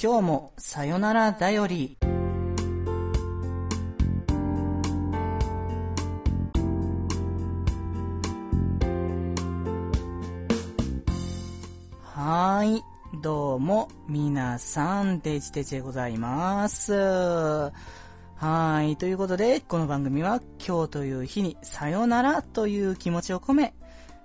今日もさよならだより。はい。どうも、皆さん、デジデジでございます。はい。ということで、この番組は今日という日にさよならという気持ちを込め、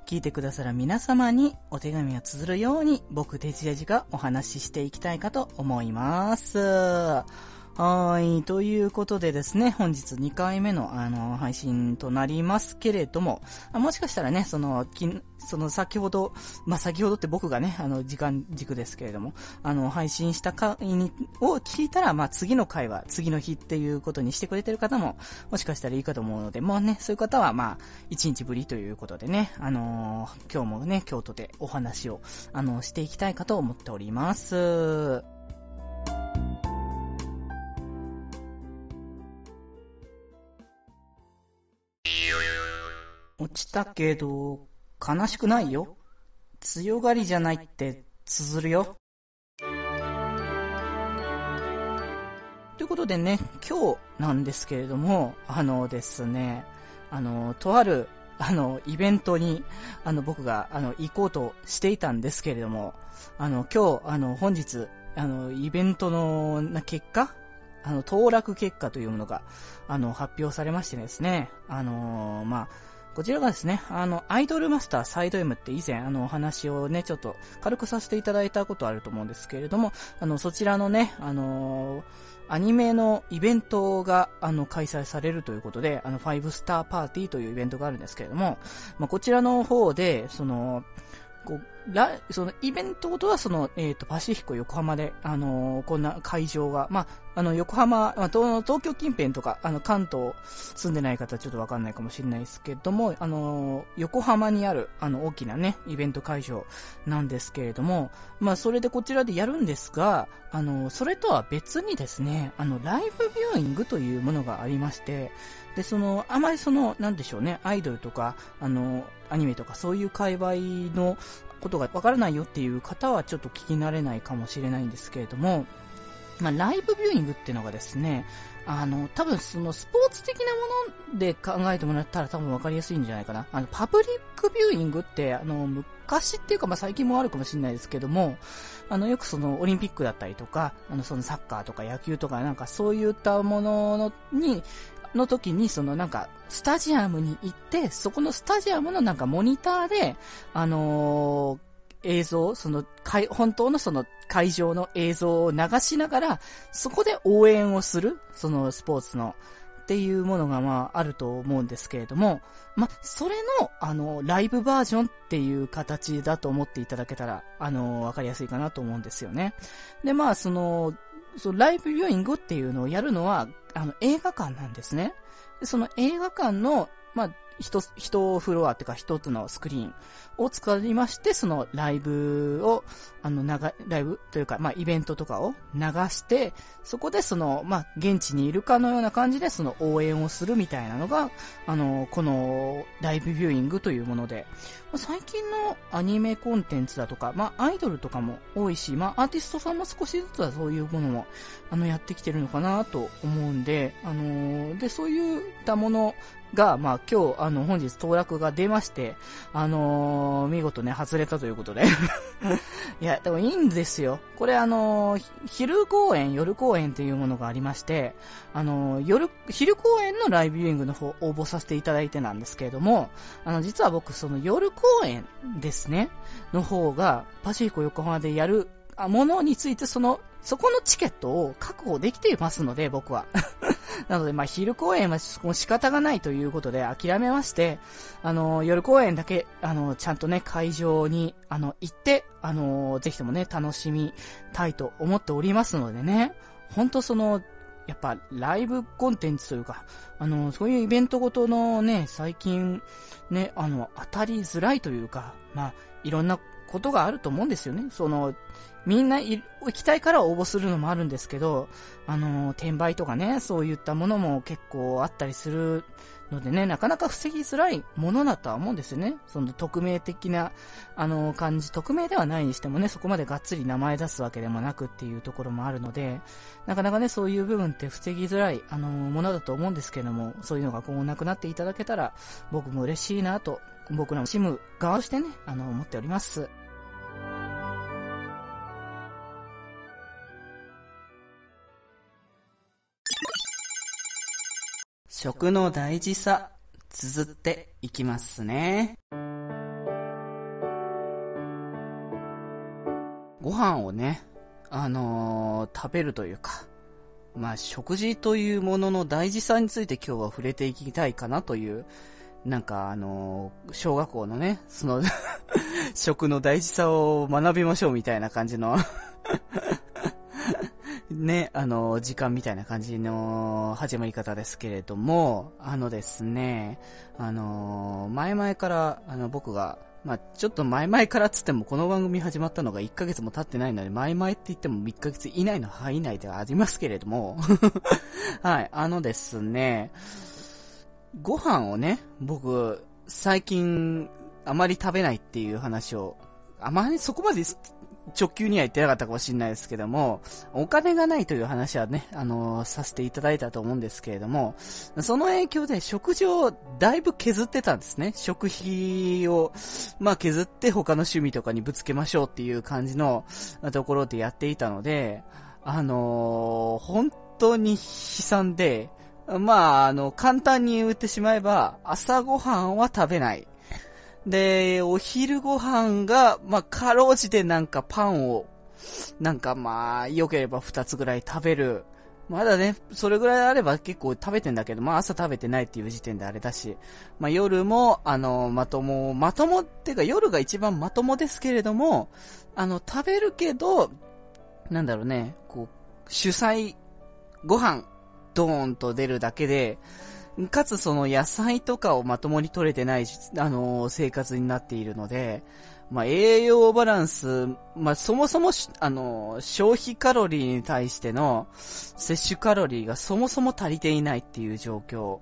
聞いてくださる皆様にお手紙を綴るように僕デジデジがお話ししていきたいかと思います。はい。ということでですね、本日2回目のあの、配信となりますけれども、もしかしたらね、その、きその先ほど、まあ、先ほどって僕がね、あの、時間軸ですけれども、あの、配信した回に、を聞いたら、まあ、次の回は次の日っていうことにしてくれてる方も、もしかしたらいいかと思うので、もうね、そういう方は、まあ、1日ぶりということでね、あのー今日もね、京都でお話を、あの、していきたいかと思っております。落ちたけど、悲しくないよ。強がりじゃないって、綴るよ。ということでね、今日なんですけれども、あのですね、あの、とある、あの、イベントに、あの、僕が、あの、行こうとしていたんですけれども、あの、今日、あの、本日、あの、イベントの、な、結果あの、当落結果というものが、あの、発表されましてですね、あのまあ、こちらがですね、あの、アイドルマスターサイド M って以前、あの、お話をね、ちょっと軽くさせていただいたことあると思うんですけれども、あの、そちらのね、あのーアニメのイベントが、あの、開催されるということで、あの、ファイブスターパーティーというイベントがあるんですけれども、まあ、こちらの方で、その、こう、ら、その、イベントごとは、その、えっ、と、パシフィコ横浜で、あのーこんな会場が、まあ、あの、横浜、まあ、東東京近辺とか、あの、関東住んでない方はちょっとわかんないかもしれないですけども、あのー横浜にある、あの、大きなね、イベント会場なんですけれども、まあ、それでこちらでやるんですが、あの、それとは別にですね、あの、ライブビューイングというものがありまして、で、その、あまりその、なんでしょうね、アイドルとか、あの、アニメとかそういう界隈のことがわからないよっていう方はちょっと聞き慣れないかもしれないんですけれども、まあ、ライブビューイングっていうのがですね、あの、多分そのスポーツ的なもので考えてもらったら多分わかりやすいんじゃないかな。あの、パブリックビューイングって、あの、昔っていうかまあ最近もあるかもしれないですけども、あの、よくそのオリンピックだったりとか、あの、そのサッカーとか野球とかなんかそういったもののに、の時に、そのなんか、スタジアムに行って、そこのスタジアムのなんかモニターで、あのー映像、その、本当のその会場の映像を流しながら、そこで応援をする、そのスポーツの、っていうものがまああると思うんですけれども、まあ、それの、あの、ライブバージョンっていう形だと思っていただけたら、あの、わかりやすいかなと思うんですよね。で、まあ、その、そのライブビューイングっていうのをやるのは、あの、映画館なんですね。でその映画館の、まあ、一、一フロアっていうか一つのスクリーンを使いまして、そのライブを、あの、長、ライブというか、まあ、イベントとかを流して、そこでその、まあ、現地にいるかのような感じでその応援をするみたいなのが、あの、このライブビューイングというもので、最近のアニメコンテンツだとか、まあ、アイドルとかも多いし、まあ、アーティストさんも少しずつはそういうものも、あの、やってきてるのかなと思うんで、あのーで、そういったものが、まあ、今日、あの、本日、当落が出まして、あのー見事ね、外れたということで。いや、でもいいんですよ。これ、あのーひ昼公演、夜公演っていうものがありまして、あのー夜、昼公演のライブビューイングの方、応募させていただいてなんですけれども、あの、実は僕、その夜公演ですね、の方が、パシフィコ横浜でやるあものについて、その、そこのチケットを確保できていますので、僕は。なので、まあ、昼公演はもう仕方がないということで諦めまして、あの、夜公演だけ、あの、ちゃんとね、会場に、あの、行って、あの、ぜひともね、楽しみたいと思っておりますのでね、本当その、やっぱ、ライブコンテンツというか、あの、そういうイベントごとのね、最近、ね、あの、当たりづらいというか、まあ、いろんなことがあると思うんですよね。その、みんな行きたいから応募するのもあるんですけど、あの、転売とかね、そういったものも結構あったりするのでね、なかなか防ぎづらいものだとは思うんですよね。その匿名的な、あの、感じ、匿名ではないにしてもね、そこまでがっつり名前出すわけでもなくっていうところもあるので、なかなかね、そういう部分って防ぎづらい、あの、ものだと思うんですけども、そういうのが今後なくなっていただけたら、僕も嬉しいなと、僕らもチーム側としてね、あの、思っております。食の大事さ、綴っていきますね。ご飯をね、あのー、食べるというか、まあ、食事というものの大事さについて今日は触れていきたいかなという、なんかあのー、小学校のね、その 食の大事さを学びましょうみたいな感じの ね、あの、時間みたいな感じの始まり方ですけれども、あのですね、あの、前々から、あの、僕が、まあ、ちょっと前々からつっても、この番組始まったのが1ヶ月も経ってないので、前々って言っても1ヶ月以内の範囲内ではありますけれども、はい、あのですね、ご飯をね、僕、最近、あまり食べないっていう話を、あまりそこまで直球には言ってなかったかもしれないですけども、お金がないという話はね、あのー、させていただいたと思うんですけれども、その影響で食事をだいぶ削ってたんですね。食費を、まあ削って他の趣味とかにぶつけましょうっていう感じのところでやっていたので、あのー、本当に悲惨で、まあ、あの、簡単に言ってしまえば、朝ごはんは食べない。で、お昼ご飯が、まあ、かろうじてなんかパンを、なんかまあ、良ければ2つぐらい食べる。まだね、それぐらいあれば結構食べてんだけど、まあ朝食べてないっていう時点であれだし、まあ夜も、あの、まとも、まともってか夜が一番まともですけれども、あの、食べるけど、なんだろうね、こう、主菜、ご飯、ドーンと出るだけで、かつその野菜とかをまともに取れてない、あのー、生活になっているので、まあ、栄養バランス、まあ、そもそも、あのー、消費カロリーに対しての摂取カロリーがそもそも足りていないっていう状況。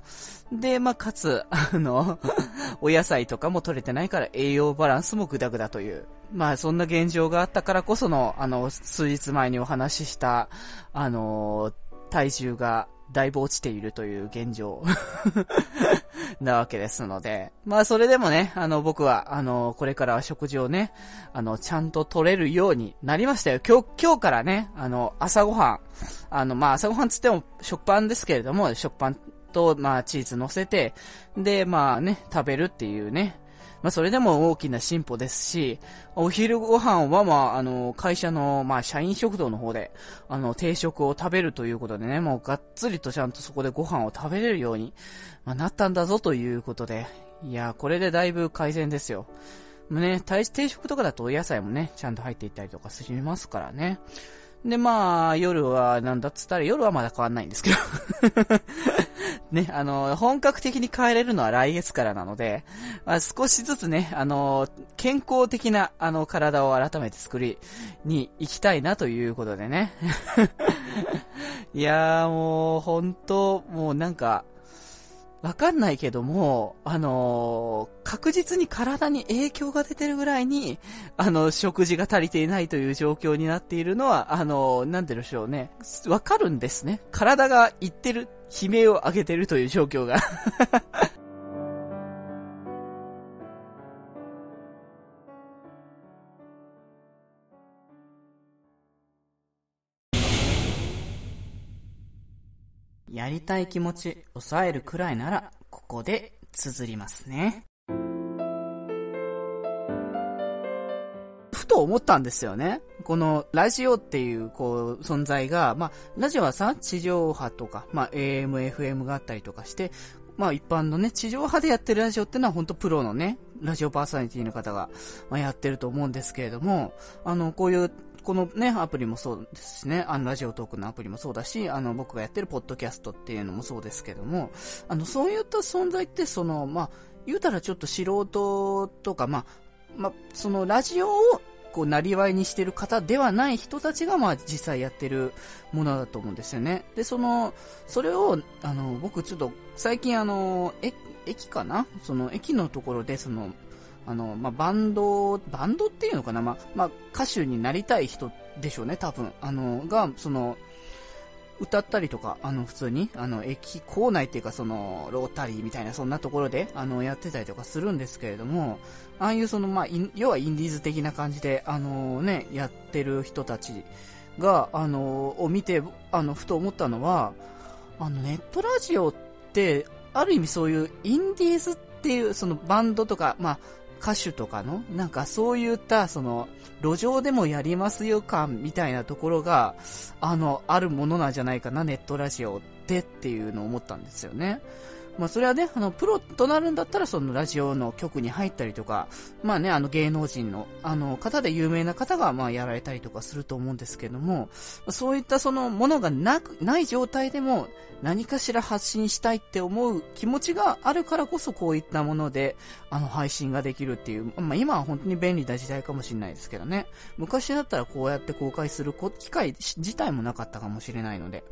で、まあ、かつ、あの、お野菜とかも取れてないから栄養バランスもグダグダという。まあ、そんな現状があったからこその、あの、数日前にお話しした、あの、体重がだいぶ落ちているという現状 なわけですので、まあそれでもね、あの僕は、あの、これからは食事をね、あの、ちゃんと取れるようになりましたよ。今日、今日からね、あの、朝ごはん、あの、まあ朝ごはんつっても食パンですけれども、食パンと、まあチーズ乗せて、で、まあね、食べるっていうね、まあ、それでも大きな進歩ですし、お昼ご飯は、まあ、あの、会社の、まあ、社員食堂の方で、あの、定食を食べるということでね、もうがっつりとちゃんとそこでご飯を食べれるように、まあ、なったんだぞということで、いや、これでだいぶ改善ですよ。ね、定食とかだとお野菜もね、ちゃんと入っていったりとかしますからね。で、まあ、夜は、なんだっつったら、夜はまだ変わんないんですけど ね、あの、本格的に帰れるのは来月からなので、まあ、少しずつね、あの、健康的な、あの、体を改めて作りに行きたいなということでね。いやーもう、本当もうなんか、わかんないけども、あのー、確実に体に影響が出てるぐらいに、あの、食事が足りていないという状況になっているのは、あのー、なんでしょうね。わかるんですね。体が言ってる、悲鳴を上げてるという状況がやりたい気持ち抑えるくらいなら、ここで綴りますね。ふと思ったんですよね。このラジオっていうこう存在が、まあ、ラジオはさ、地上波とか、まあ、AM、FM があったりとかして、まあ一般のね、地上波でやってるラジオってのは本当プロのね、ラジオパーソナリティの方が、まあ、やってると思うんですけれども、あの、こういうこのね、アプリもそうですしね。あの、ラジオトークのアプリもそうだし、あの、僕がやってるポッドキャストっていうのもそうですけども、あの、そういった存在って、その、まあ、言うたらちょっと素人とか、まあ、まあ、そのラジオをこう、なりわいにしてる方ではない人たちが、まあ、実際やってるものだと思うんですよね。で、その、それを、あの、僕ちょっと、最近あの、え、駅かな？その、駅のところで、その、あの、まあ、バンド、バンドっていうのかな？まあ、まあ、歌手になりたい人でしょうね、多分。あの、が、その、歌ったりとか、あの、普通に、あの、駅構内っていうか、その、ロータリーみたいな、そんなところで、あの、やってたりとかするんですけれども、ああいうその、まあ、要はインディーズ的な感じで、あのね、やってる人たちが、あの、を見て、あの、ふと思ったのは、あの、ネットラジオって、ある意味そういうインディーズっていう、そのバンドとか、まあ、歌手とかの、なんかそういった、その、路上でもやりますよ感みたいなところが、あの、あるものなんじゃないかな、ネットラジオでっていうのを思ったんですよね。まあ、それはね、あの、プロとなるんだったら、そのラジオの局に入ったりとか、まあね、あの芸能人の、あの、方で有名な方が、まあ、やられたりとかすると思うんですけども、そういったそのものがなく、ない状態でも、何かしら発信したいって思う気持ちがあるからこそ、こういったもので、あの、配信ができるっていう、まあ、今は本当に便利な時代かもしれないですけどね。昔だったらこうやって公開する機会自体もなかったかもしれないので。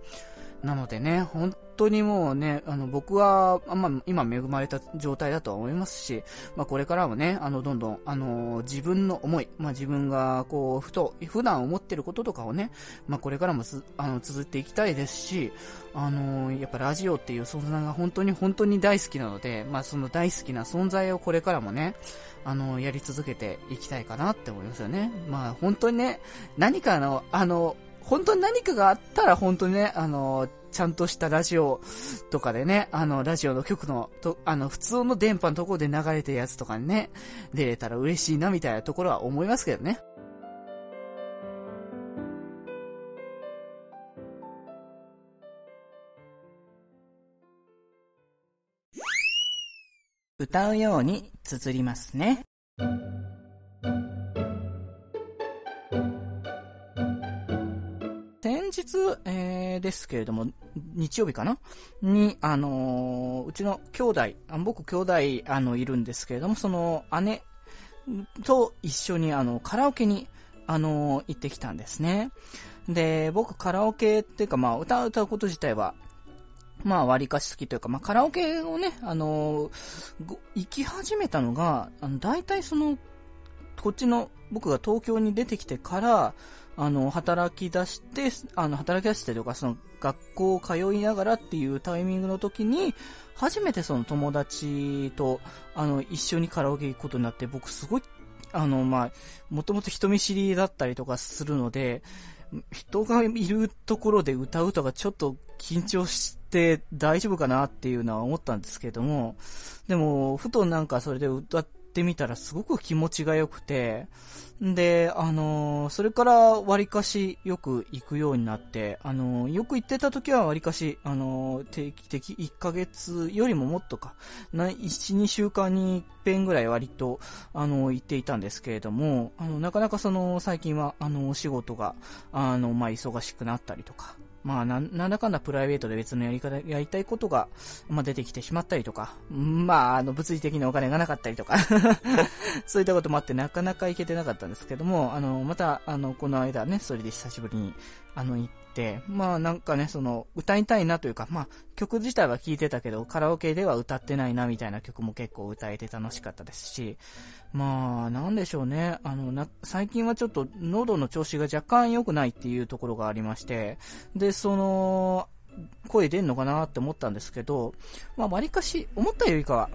なのでね、本当にもうね、あの、僕は、まあ、今恵まれた状態だとは思いますし、まあ、これからもね、あの、どんどん、あの、自分の思い、まあ、自分が、こう、ふと、普段思ってることとかをね、まあ、これからも、あの、綴っていきたいですし、あの、やっぱラジオっていう存在が本当に本当に大好きなので、まあ、その大好きな存在をこれからもね、あの、やり続けていきたいかなって思いますよね。まあ、本当にね、何かの、あの、本当に何かがあったら本当にね、あの、ちゃんとしたラジオとかでね、あの、ラジオの曲の、と、あの、普通の電波のところで流れてるやつとかにね、出れたら嬉しいなみたいなところは思いますけどね。歌うように綴りますね。日、えー、ですけれども、日曜日かな？に、あのー、うちの兄弟、あ僕兄弟、あの、いるんですけれども、その姉と一緒に、あの、カラオケに、あのー、行ってきたんですね。で、僕カラオケっていうか、まあ、歌う歌うこと自体は、まあ、割かし好きというか、まあ、カラオケをね、あの行き始めたのが、あの、大体その、こっちの、僕が東京に出てきてから、あの、働き出して、あの、働き出してとか、その、学校を通いながらっていうタイミングの時に、初めてその友達と、あの、一緒にカラオケ行くことになって、僕すごい、あの、まあ、もともと人見知りだったりとかするので、人がいるところで歌うとかちょっと緊張して大丈夫かなっていうのは思ったんですけども、でも、ふとなんかそれで歌ってってみたらすごく気持ちが良くて、で、あのー、それから割かしよく行くようになって、あのー、よく行ってた時は割かし、あのー、定期的1ヶ月よりももっとか、な、1、2週間に1遍ぐらい割と、あの行っていたんですけれども、あの、なかなかその、最近は、あの、お仕事が、あの、まあ、忙しくなったりとか、まあ、な、んだかんだプライベートで別のやり方、やりたいことが、まあ、出てきてしまったりとか、まあ、あの、物理的なお金がなかったりとか そういったこともあってなかなか行けてなかったんですけども、あの、また、あの、この間ね、それで久しぶりに、あの、行って、まあ、なんかね、その、歌いたいなというか、まあ、曲自体は聴いてたけど、カラオケでは歌ってないな、みたいな曲も結構歌えて楽しかったですし、まあ、なんでしょうね。あの、な、最近はちょっと喉の調子が若干良くないっていうところがありまして、で、その、声出んのかなって思ったんですけど、まあ、割かし、思ったよりかは、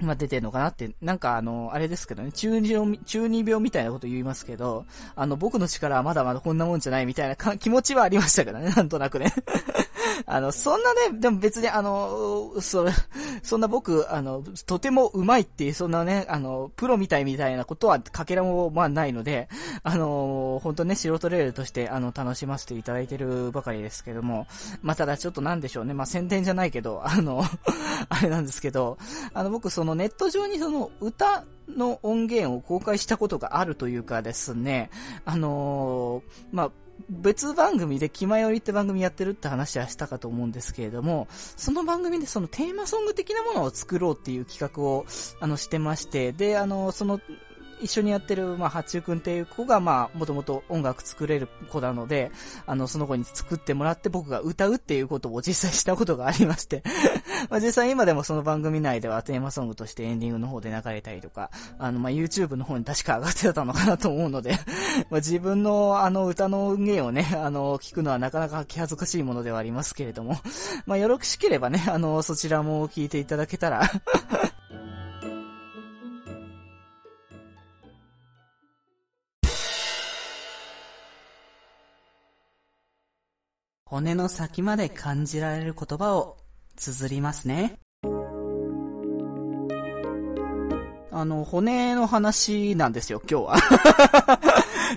まあ、出てんのかなって、なんかあの、あれですけどね、中二病、中二病みたいなこと言いますけど、あの、僕の力はまだまだこんなもんじゃないみたいな気持ちはありましたからね、なんとなくね。あの、そんなね、でも別にあの、そ、そんな僕、あの、とても上手いっていう、そんなね、あの、プロみたいみたいなことは、かけらも、まあないので、あの、本当ね、素人レールとして、あの、楽しませていただいてるばかりですけども、まあただちょっとなんでしょうね、まあ宣伝じゃないけど、あの、あれなんですけど、あの、僕そのネット上にその歌、の音源を公開したことがあるというかですね、あのまあ、別番組で気まよりって番組やってるって話はしたかと思うんですけれども、その番組でそのテーマソング的なものを作ろうっていう企画を、あの、してまして、で、あの、その、一緒にやってる、まあ、八中くんっていう子が、まあ、もともと音楽作れる子なので、あの、その子に作ってもらって僕が歌うっていうことを実際したことがありまして。まあ、実際今でもその番組内ではテーマソングとしてエンディングの方で流れたりとか、あの、まあ、YouTube の方に確か上がってたのかなと思うので。まあ自分のあの歌の音源をね、あの、聞くのはなかなか気恥ずかしいものではありますけれども。まあ、よろしければね、あの、そちらも聞いていただけたら。骨の先まで感じられる言葉を綴りますね。あの、骨の話なんですよ、今日は。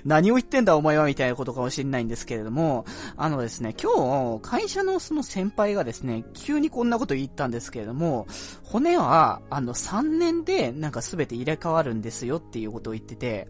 何を言ってんだお前はみたいなことかもしれないんですけれども、あのですね、今日、会社のその先輩がですね、急にこんなこと言ったんですけれども、骨は、あの、3年でなんか全て入れ替わるんですよっていうことを言ってて、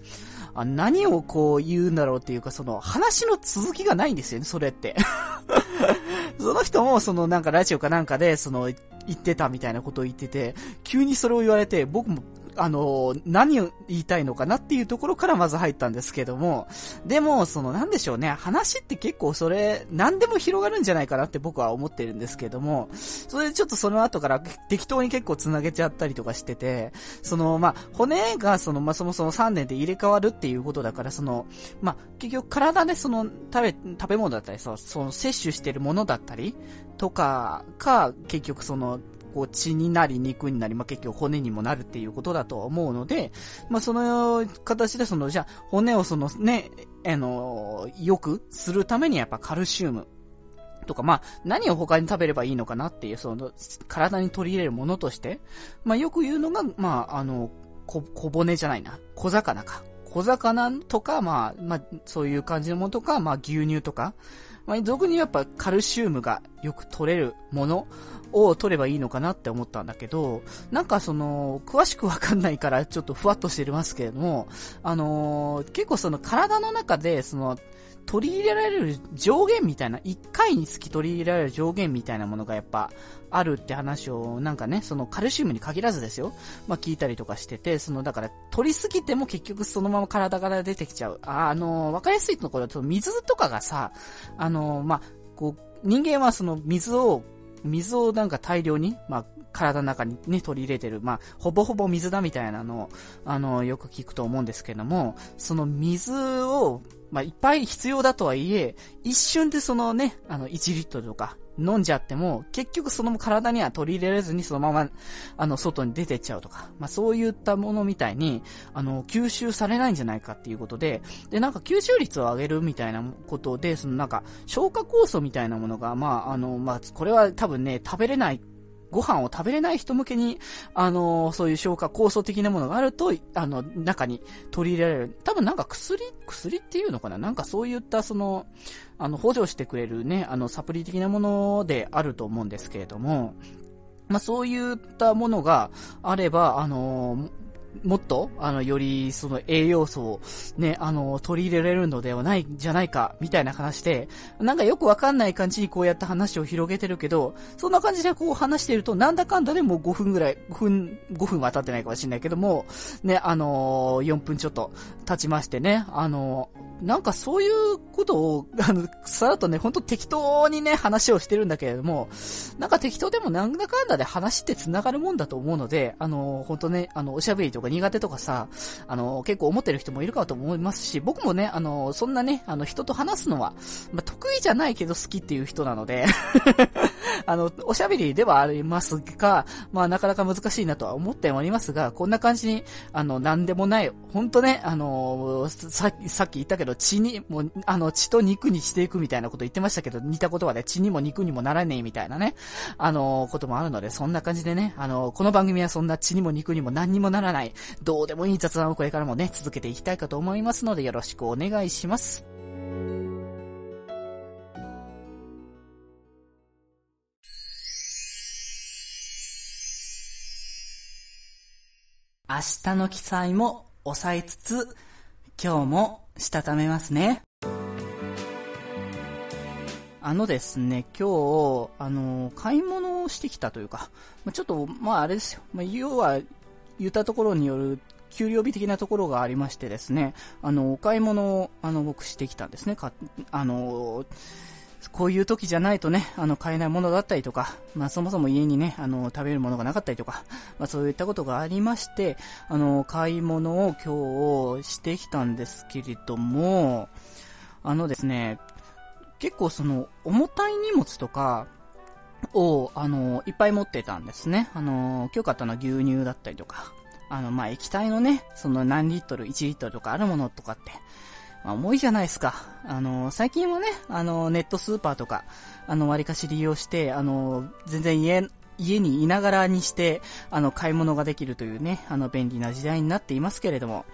あ何をこう言うんだろうっていうか、その話の続きがないんですよね、それって。その人も、そのなんかラジオかなんかで、その、言ってたみたいなことを言ってて、急にそれを言われて、僕もあの、何を言いたいのかなっていうところからまず入ったんですけども、でも、その、なんでしょうね、話って結構それ、何でも広がるんじゃないかなって僕は思ってるんですけども、それでちょっとその後から適当に結構繋げちゃったりとかしてて、その、まあ、骨がその、まあ、そもそも3年で入れ替わるっていうことだから、その、まあ、結局体でその、食べ、食べ物だったり、その、その摂取してるものだったり、とか、か、結局その、こう血になり肉になり、まあ、結局骨にもなるっていうことだと思うので、まあ、その形でその、じゃ骨をそのね、あの、良くするためにやっぱカルシウムとか、まあ、何を他に食べればいいのかなっていう、その、体に取り入れるものとして、まあ、よく言うのが、まあ、あの、小、小骨じゃないな、小魚か。小魚とか、まあ、まあ、そういう感じのものとか、まあ、牛乳とか、まあ、俗にやっぱカルシウムがよく取れるものを取ればいいのかなって思ったんだけど、なんかその、詳しくわかんないからちょっとふわっとしてますけれども、あのー、結構その体の中で、その、取り入れられる上限みたいな、1回につき取り入れられる上限みたいなものがやっぱあるって話を、なんかね、そのカルシウムに限らずですよ。まあ聞いたりとかしてて、そのだから取りすぎても結局そのまま体から出てきちゃう。あ、あのー、わかりやすいところだと水とかがさ、あのー、まあ、こう、人間はその水を水をなんか大量に、まあ、体の中にね、取り入れてる、まあ、ほぼほぼ水だみたいなのを、あの、よく聞くと思うんですけども、その水を、まあ、いっぱい必要だとはいえ、一瞬でそのね、あの、1リットルとか、飲んじゃっても、結局その体には取り入れられずにそのまま、あの、外に出てっちゃうとか、まあそういったものみたいに、あの、吸収されないんじゃないかっていうことで、で、なんか吸収率を上げるみたいなことで、そのなんか、消化酵素みたいなものが、まあ、あの、まあ、これは多分ね、食べれないご飯を食べれない人向けに、あの、そういう消化酵素的なものがあると、あの、中に取り入れられる。多分なんか薬、薬っていうのかな？なんかそういったその、あの、補助してくれるね、あの、サプリ的なものであると思うんですけれども、まあ、そういったものがあれば、あのもっと、あの、より、その栄養素をね、あの、取り入れられるのではないん、じゃないか、みたいな話で、なんかよくわかんない感じにこうやって話を広げてるけど、そんな感じでこう話してると、なんだかんだでもう5分ぐらい、5分、5分は経ってないかもしれないけども、ね、あの4分ちょっと経ちましてね、あのなんかそういうことを、あの、さらっとね、ほんと適当にね、話をしてるんだけれども、なんか適当でもなんだかんだで話って繋がるもんだと思うので、あの、ほんとね、あの、おしゃべりとか苦手とかさ、あの、結構思ってる人もいるかと思いますし、僕もね、あの、そんなね、あの、人と話すのは、まあ、得意じゃないけど好きっていう人なので あの、おしゃべりではありますが、まあ、なかなか難しいなとは思っておりますが、こんな感じに、あの、なんでもない、ほんとね、あの、ささっき言ったけど、血に、もう、あの、血と肉にしていくみたいなこと言ってましたけど、似た言葉で血にも肉にもならねえみたいなね、あの、こともあるので、そんな感じでね、あの、この番組はそんな血にも肉にも何にもならない、どうでもいい雑談をこれからもね、続けていきたいかと思いますので、よろしくお願いします。明日の記載も抑えつつ、今日もしたためますね。あのですね、今日、あの、買い物をしてきたというか、ちょっと、まああれですよ。まあ、要は、言ったところによる給料日的なところがありましてですね、あの、お買い物を、あの、僕してきたんですね。か、あの、こういう時じゃないとね、あの、買えないものだったりとか、まあ、そもそも家にね、あの、食べるものがなかったりとか、まあ、そういったことがありまして、あの、買い物を今日してきたんですけれども、あのですね、結構その、重たい荷物とか、を、あの、いっぱい持ってたんですね。あの、今日買ったのは牛乳だったりとか、あの、まあ、液体のね、その何リットル、1リットルとかあるものとかって、まあ、重いじゃないですか。あの、最近はね、あの、ネットスーパーとか、あの、割かし利用して、あの、全然家、家にいながらにして、あの、買い物ができるというね、あの、便利な時代になっていますけれども、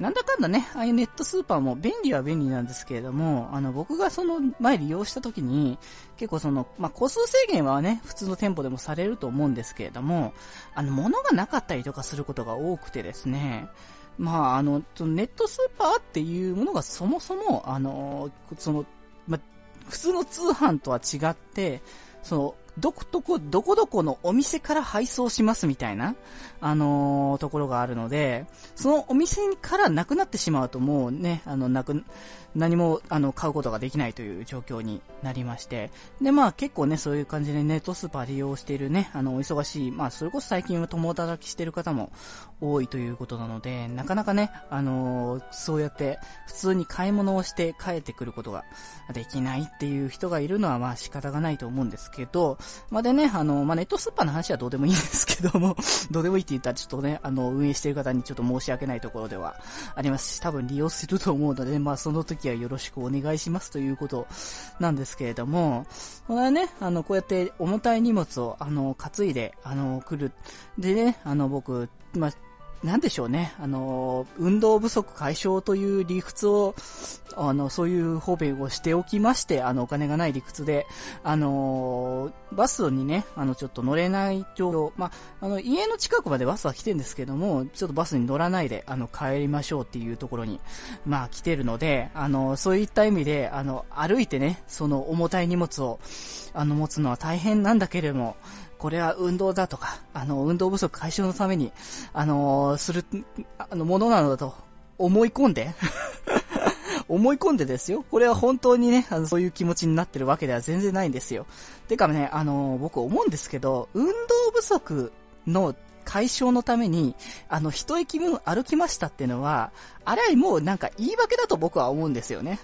なんだかんだね、ああいうネットスーパーも便利は便利なんですけれども、あの、僕がその前利用した時に、結構その、まあ、個数制限はね、普通の店舗でもされると思うんですけれども、あの、物がなかったりとかすることが多くてですね、まあ、あの、ネットスーパーっていうものがそもそも、あの、その、ま、普通の通販とは違って、その、どこどこ、どこどこのお店から配送しますみたいな、あのー、ところがあるので、そのお店からなくなってしまうともうね、あの、なく、何も、あの、買うことができないという状況になりまして、で、まあ結構ね、そういう感じでネットスーパー利用しているね、あの、お忙しい、まあそれこそ最近は共働きしてる方も多いということなので、なかなかね、あのー、そうやって普通に買い物をして帰ってくることができないっていう人がいるのはまあ仕方がないと思うんですけど、まあ、でね、あの、まあ、ネットスーパーの話はどうでもいいんですけども、どうでもいいって言ったらちょっとね、あの、運営してる方にちょっと申し訳ないところではありますし、多分利用すると思うので、まあ、その時はよろしくお願いしますということなんですけれども、これはね、あの、こうやって重たい荷物を、あの、担いで、あの、来る。でね、あの、僕、まあ、なんでしょうね、あの、運動不足解消という理屈を、あの、そういう方便をしておきまして、あの、お金がない理屈で、あの、バスにね、あの、ちょっと乗れない状況、まあ、の、家の近くまでバスは来てるんですけども、ちょっとバスに乗らないで、あの、帰りましょうっていうところに、まあ、来てるので、あの、そういった意味で、あの、歩いてね、その重たい荷物を、あの、持つのは大変なんだけれども、これは運動だとか、あの、運動不足解消のために、あのー、する、あの、ものなのだと思い込んで 思い込んでですよ。これは本当にね、あの、そういう気持ちになってるわけでは全然ないんですよ。てかね、あのー、僕思うんですけど、運動不足の解消のために、あの、一駅分歩きましたっていうのは、あれはもうなんか言い訳だと僕は思うんですよね。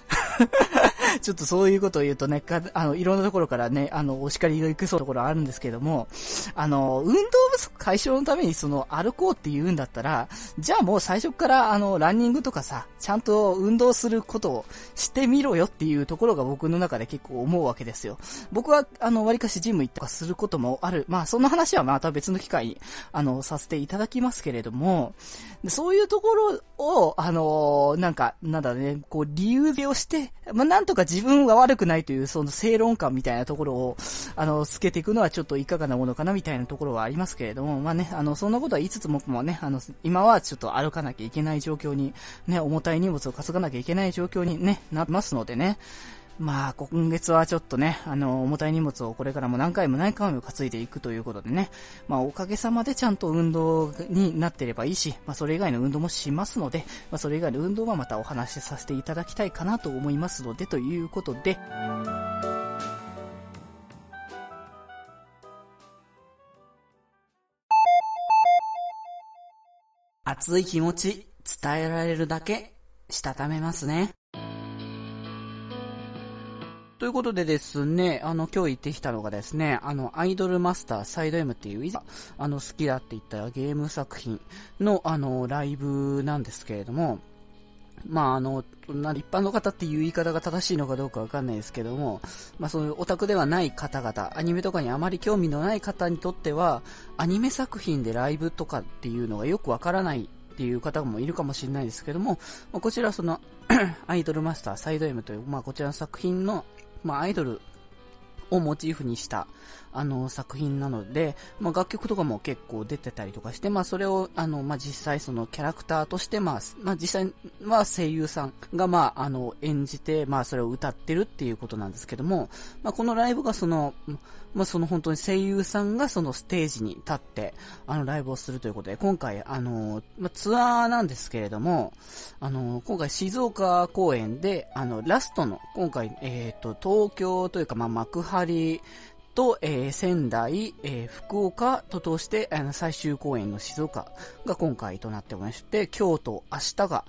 ちょっとそういうことを言うとね、かあの、いろんなところからね、あの、お叱りが行くそうところあるんですけども、あの、運動不足解消のためにその、歩こうって言うんだったら、じゃあもう最初からあの、ランニングとかさ、ちゃんと運動することをしてみろよっていうところが僕の中で結構思うわけですよ。僕は、あの、割かしジム行ったりすることもある。まあ、そんな話はまた別の機会に、あの、させていただきますけれども、そういうところを、あの、なんか、なんだね、こう、理由付けをして、まあ、なんとか自分が悪くないという、その正論感みたいなところを、あの、つけていくのはちょっといかがなものかなみたいなところはありますけれども、まあね、あの、そんなことは言いつつ僕もね、あの、今はちょっと歩かなきゃいけない状況に、ね、重たい荷物を担がなきゃいけない状況にね、なりますのでね、まあ、今月はちょっとね、あの、重たい荷物をこれからも何回も何回も担いでいくということでね、まあ、おかげさまでちゃんと運動になってればいいし、まあ、それ以外の運動もしますので、まあ、それ以外の運動はまたお話しさせていただきたいかなと思いますので、ということで、熱い気持ち伝えられるだけしたためますね。ということでですね、あの、今日行ってきたのがですね、あの、アイドルマスターサイド M っていう、あの、好きだって言ったゲーム作品の、あの、ライブなんですけれども、まあ、あの、な一般の方っていう言い方が正しいのかどうかわかんないですけども、まあそういうオタクではない方々、アニメとかにあまり興味のない方にとっては、アニメ作品でライブとかっていうのがよくわからないっていう方もいるかもしれないですけども、まあ、こちらその アイドルマスターサイド M という、まあこちらの作品のまあ、アイドルをモチーフにした、あの、作品なので、まあ、楽曲とかも結構出てたりとかして、まあ、それを、あの、まあ、実際そのキャラクターとして、まあ、まあ、実際は声優さんが、まあ、あの、演じて、まあ、それを歌ってるっていうことなんですけども、まあ、このライブがその、まあ、その本当に声優さんがそのステージに立って、あの、ライブをするということで、今回、あの、まあ、ツアーなんですけれども、あの、今回静岡公演で、あの、ラストの、今回、えっ、ー、と、東京というか、まあ、幕張、と、えー、仙台、えー、福岡と通して、あの、最終公演の静岡が今回となっておりまして、京都明日が、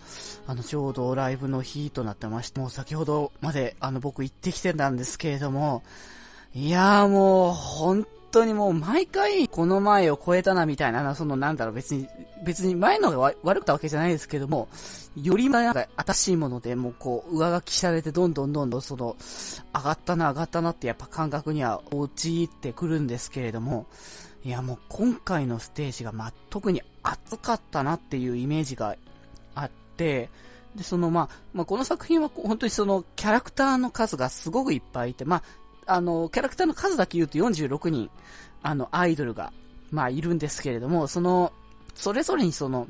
あの、ちょうどライブの日となってまして、もう先ほどまで、あの、僕行ってきてたんですけれども、いやーもう、本当にもう毎回この前を超えたなみたいな、そのなんだろう別に、別に前のが悪かったわけじゃないですけども、よりなんか新しいものでもうこう上書きされてどんどんどんどんその上がったな上がったなってやっぱ感覚には陥ってくるんですけれども、いやもう今回のステージがまあ特に熱かったなっていうイメージがあって、で、そのまあ、まあこの作品は本当にそのキャラクターの数がすごくいっぱいいて、まああの、キャラクターの数だけ言うと46人、あの、アイドルが、まあ、いるんですけれども、その、それぞれにその、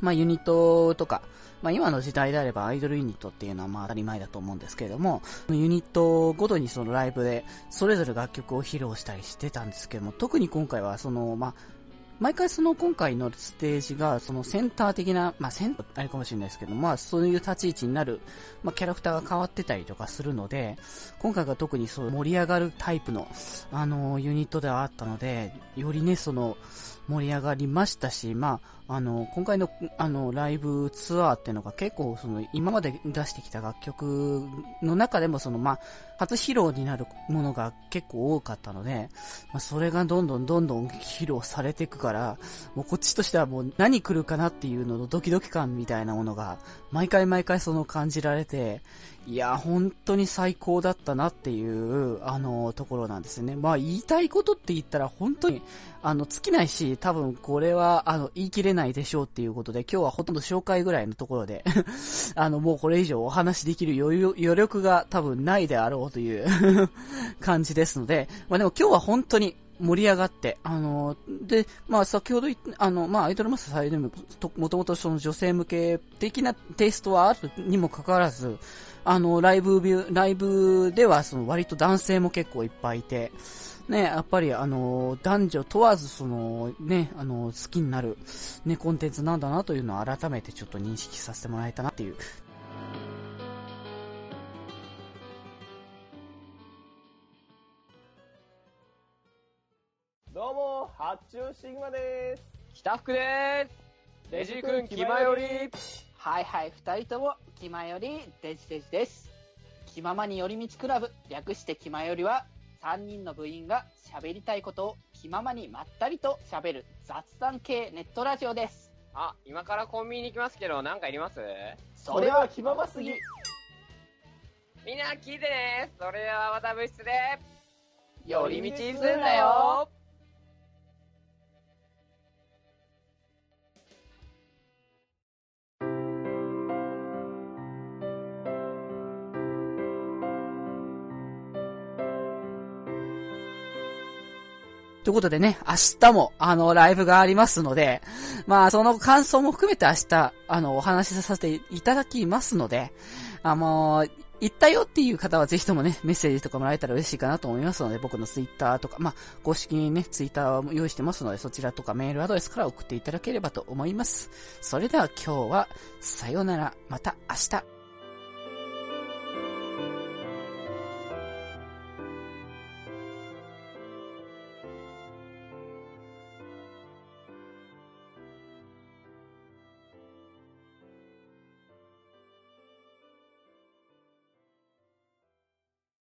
まあ、ユニットとか、まあ、今の時代であればアイドルユニットっていうのはまあ当たり前だと思うんですけれども、ユニットごとにそのライブで、それぞれ楽曲を披露したりしてたんですけども、特に今回はその、まあ、毎回その今回のステージがそのセンター的な、まあセンターあれかもしれないですけど、まあそういう立ち位置になる、まあキャラクターが変わってたりとかするので、今回が特にそう盛り上がるタイプの、あのユニットではあったので、よりね、その、盛り上がりましたし、まあ、あの、今回の、あの、ライブツアーっていうのが結構、その、今まで出してきた楽曲の中でも、その、まあ、初披露になるものが結構多かったので、まあ、それがどんどんどんどん披露されていくから、もうこっちとしてはもう何来るかなっていうののドキドキ感みたいなものが、毎回毎回その感じられて、いや、本当に最高だったなっていう、あの、ところなんですね。まあ、言いたいことって言ったら本当に、あの、尽きないし、多分これは、あの、言い切れないでしょうっていうことで、今日はほとんど紹介ぐらいのところで あの、もうこれ以上お話できる余、力が多分ないであろうという 感じですので、まあでも今日は本当に、盛り上がって、あの、で、まあ先ほど言って、あの、まあアイドルマスターサイドも、もともとその女性向け的なテイストはあるにもかかわらず、あの、ライブビュー、ライブではその割と男性も結構いっぱいいて、ね、やっぱりあの、男女問わずその、ね、あの、好きになる、ね、コンテンツなんだなというのを改めてちょっと認識させてもらえたなっていうどうも、発注シグマです。北福です。デジ君、気まより。はいはい、二人とも、気まより、デジデジです。気ままに寄り道クラブ、略して気まよりは、3人の部員が喋りたいことを気ままにまったりと喋る雑談系ネットラジオです。あ、今からコンビニに行きますけど、なんかいります？それは気まますぎ。みんな聞いてね。それではまた部室で、寄り道すんだよ。ということでね、明日も、あの、ライブがありますので、まあ、その感想も含めて明日、あの、お話しさせていただきますので、あの、行ったよっていう方はぜひともね、メッセージとかもらえたら嬉しいかなと思いますので、僕のツイッターとか、まあ、公式にね、ツイッターを用意してますので、そちらとかメールアドレスから送っていただければと思います。それでは今日は、さようなら、また明日。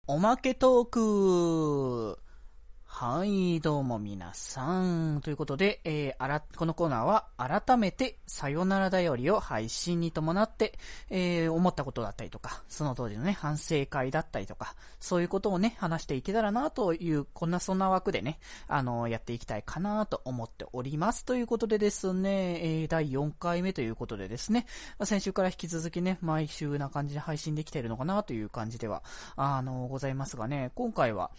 おまけトーク。はい、どうも皆さん。ということで、えー、あら、このコーナーは改めてさよならだよりを配信に伴って、えー、思ったことだったりとか、その当時のね、反省会だったりとか、そういうことをね、話していけたらなという、こんなそんな枠でね、あのー、やっていきたいかなと思っております。ということでですね、えー、第4回目ということでですね、ま先週から引き続きね、毎週な感じで配信できているのかなという感じでは、あのございますがね、今回は、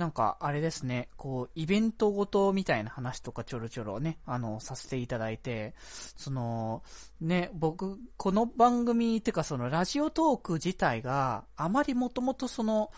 なんか、あれですね、こう、イベントごとみたいな話とかちょろちょろね、あの、させていただいて、その、ね、僕、この番組ってかそのラジオトーク自体があまりもともとその、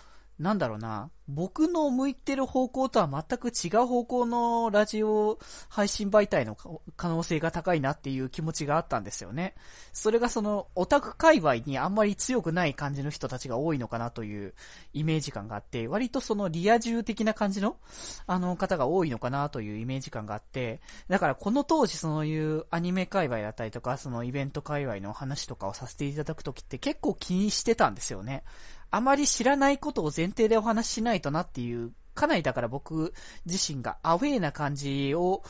なんだろうな、僕の向いてる方向とは全く違う方向のラジオ配信媒体の可能性が高いなっていう気持ちがあったんですよね。それがそのオタク界隈にあんまり強くない感じの人たちが多いのかなというイメージ感があって、割とそのリア充的な感じのあの方が多いのかなというイメージ感があって、だからこの当時そういうアニメ界隈だったりとか、そのイベント界隈の話とかをさせていただくときって結構気にしてたんですよね。あまり知らないことを前提でお話ししないとなっていう、かなりだから僕自身がアウェイな感じを、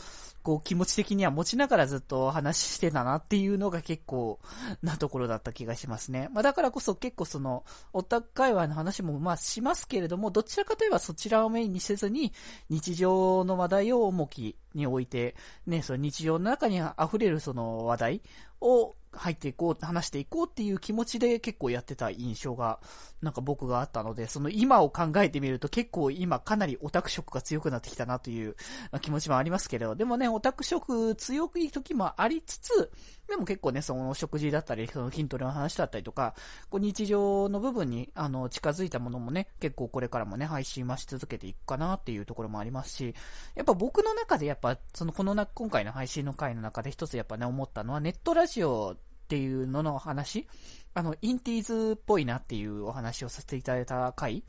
こう気持ち的には持ちながらずっと話してたなっていうのが結構なところだった気がしますね。まあだからこそ結構その、オタク界隈の話もまあしますけれども、どちらかといえばそちらをメインにせずに、日常の話題を重きに置いて、ね、その日常の中に溢れるその話題を入っていこう、話していこうっていう気持ちで結構やってた印象が、なんか僕があったので、その今を考えてみると結構今かなりオタク色が強くなってきたなという気持ちもありますけれど、でもね、オタク色強い時もありつつ、でも結構ね、その食事だったり、その筋トレの話だったりとか、こう日常の部分に、あの、近づいたものもね、結構これからもね、配信はし続けていくかなっていうところもありますし、やっぱ僕の中でやっぱ、そのこのな、今回の配信の回の中で一つやっぱね、思ったのは、ネットラジオっていうのの話、あの、インティーズっぽいなっていうお話をさせていただいた回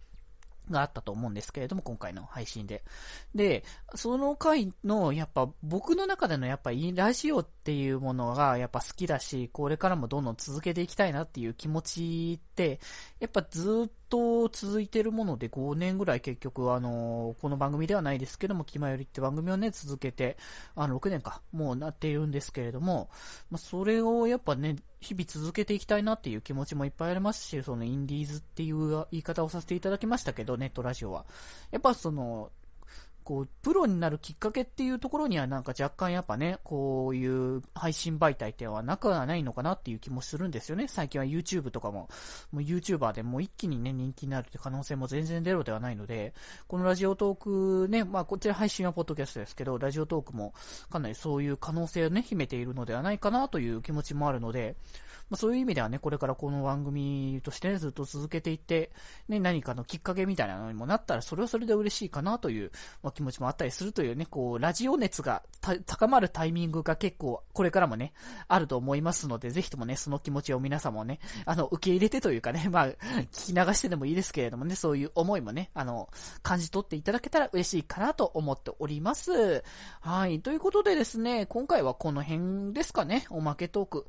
があったと思うんですけれども、今回の配信で。で、その回の、やっぱ僕の中でのやっぱラジオっていうものがやっぱ好きだし、これからもどんどん続けていきたいなっていう気持ちって、やっぱずっと続いてるもので5年ぐらい結局あの、この番組ではないですけども、気まよりって番組をね、続けて、あの、6年か、もうなっているんですけれども、まあ、それをやっぱね、日々続けていきたいなっていう気持ちもいっぱいありますし、そのインディーズっていう言い方をさせていただきましたけど、ネットラジオは。やっぱその、こう、プロになるきっかけっていうところにはなんか若干やっぱね、こういう配信媒体ってはなくはないのかなっていう気もするんですよね。最近は YouTube とかも、もう YouTuber でもう一気にね、人気になるって可能性も全然ゼロではないので、このラジオトークね、まあこちら配信はポッドキャストですけど、ラジオトークもかなりそういう可能性をね、秘めているのではないかなという気持ちもあるので、まあ、そういう意味ではね、これからこの番組としてね、ずっと続けていって、ね、何かのきっかけみたいなのにもなったら、それはそれで嬉しいかなという、まあ、気持ちもあったりするというね、こう、ラジオ熱が高まるタイミングが結構、これからもね、あると思いますので、ぜひともね、その気持ちを皆さんもね、あの、受け入れてというかね、まあ、聞き流してでもいいですけれどもね、そういう思いもね、あの、感じ取っていただけたら嬉しいかなと思っております。はい。ということでですね、今回はこの辺ですかね、おまけトーク。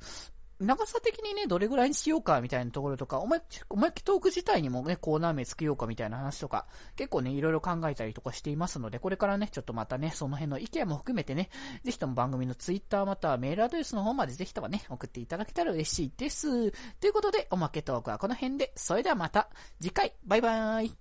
長さ的にね、どれぐらいにしようかみたいなところとか、おまけ、おまけトーク自体にもね、コーナー名つけようかみたいな話とか、結構ね、いろいろ考えたりとかしていますので、これからね、ちょっとまたね、その辺の意見も含めてね、ぜひとも番組のツイッターまたはメールアドレスの方までぜひともね、送っていただけたら嬉しいです。ということで、おまけトークはこの辺で、それではまた、次回、バイバーイ。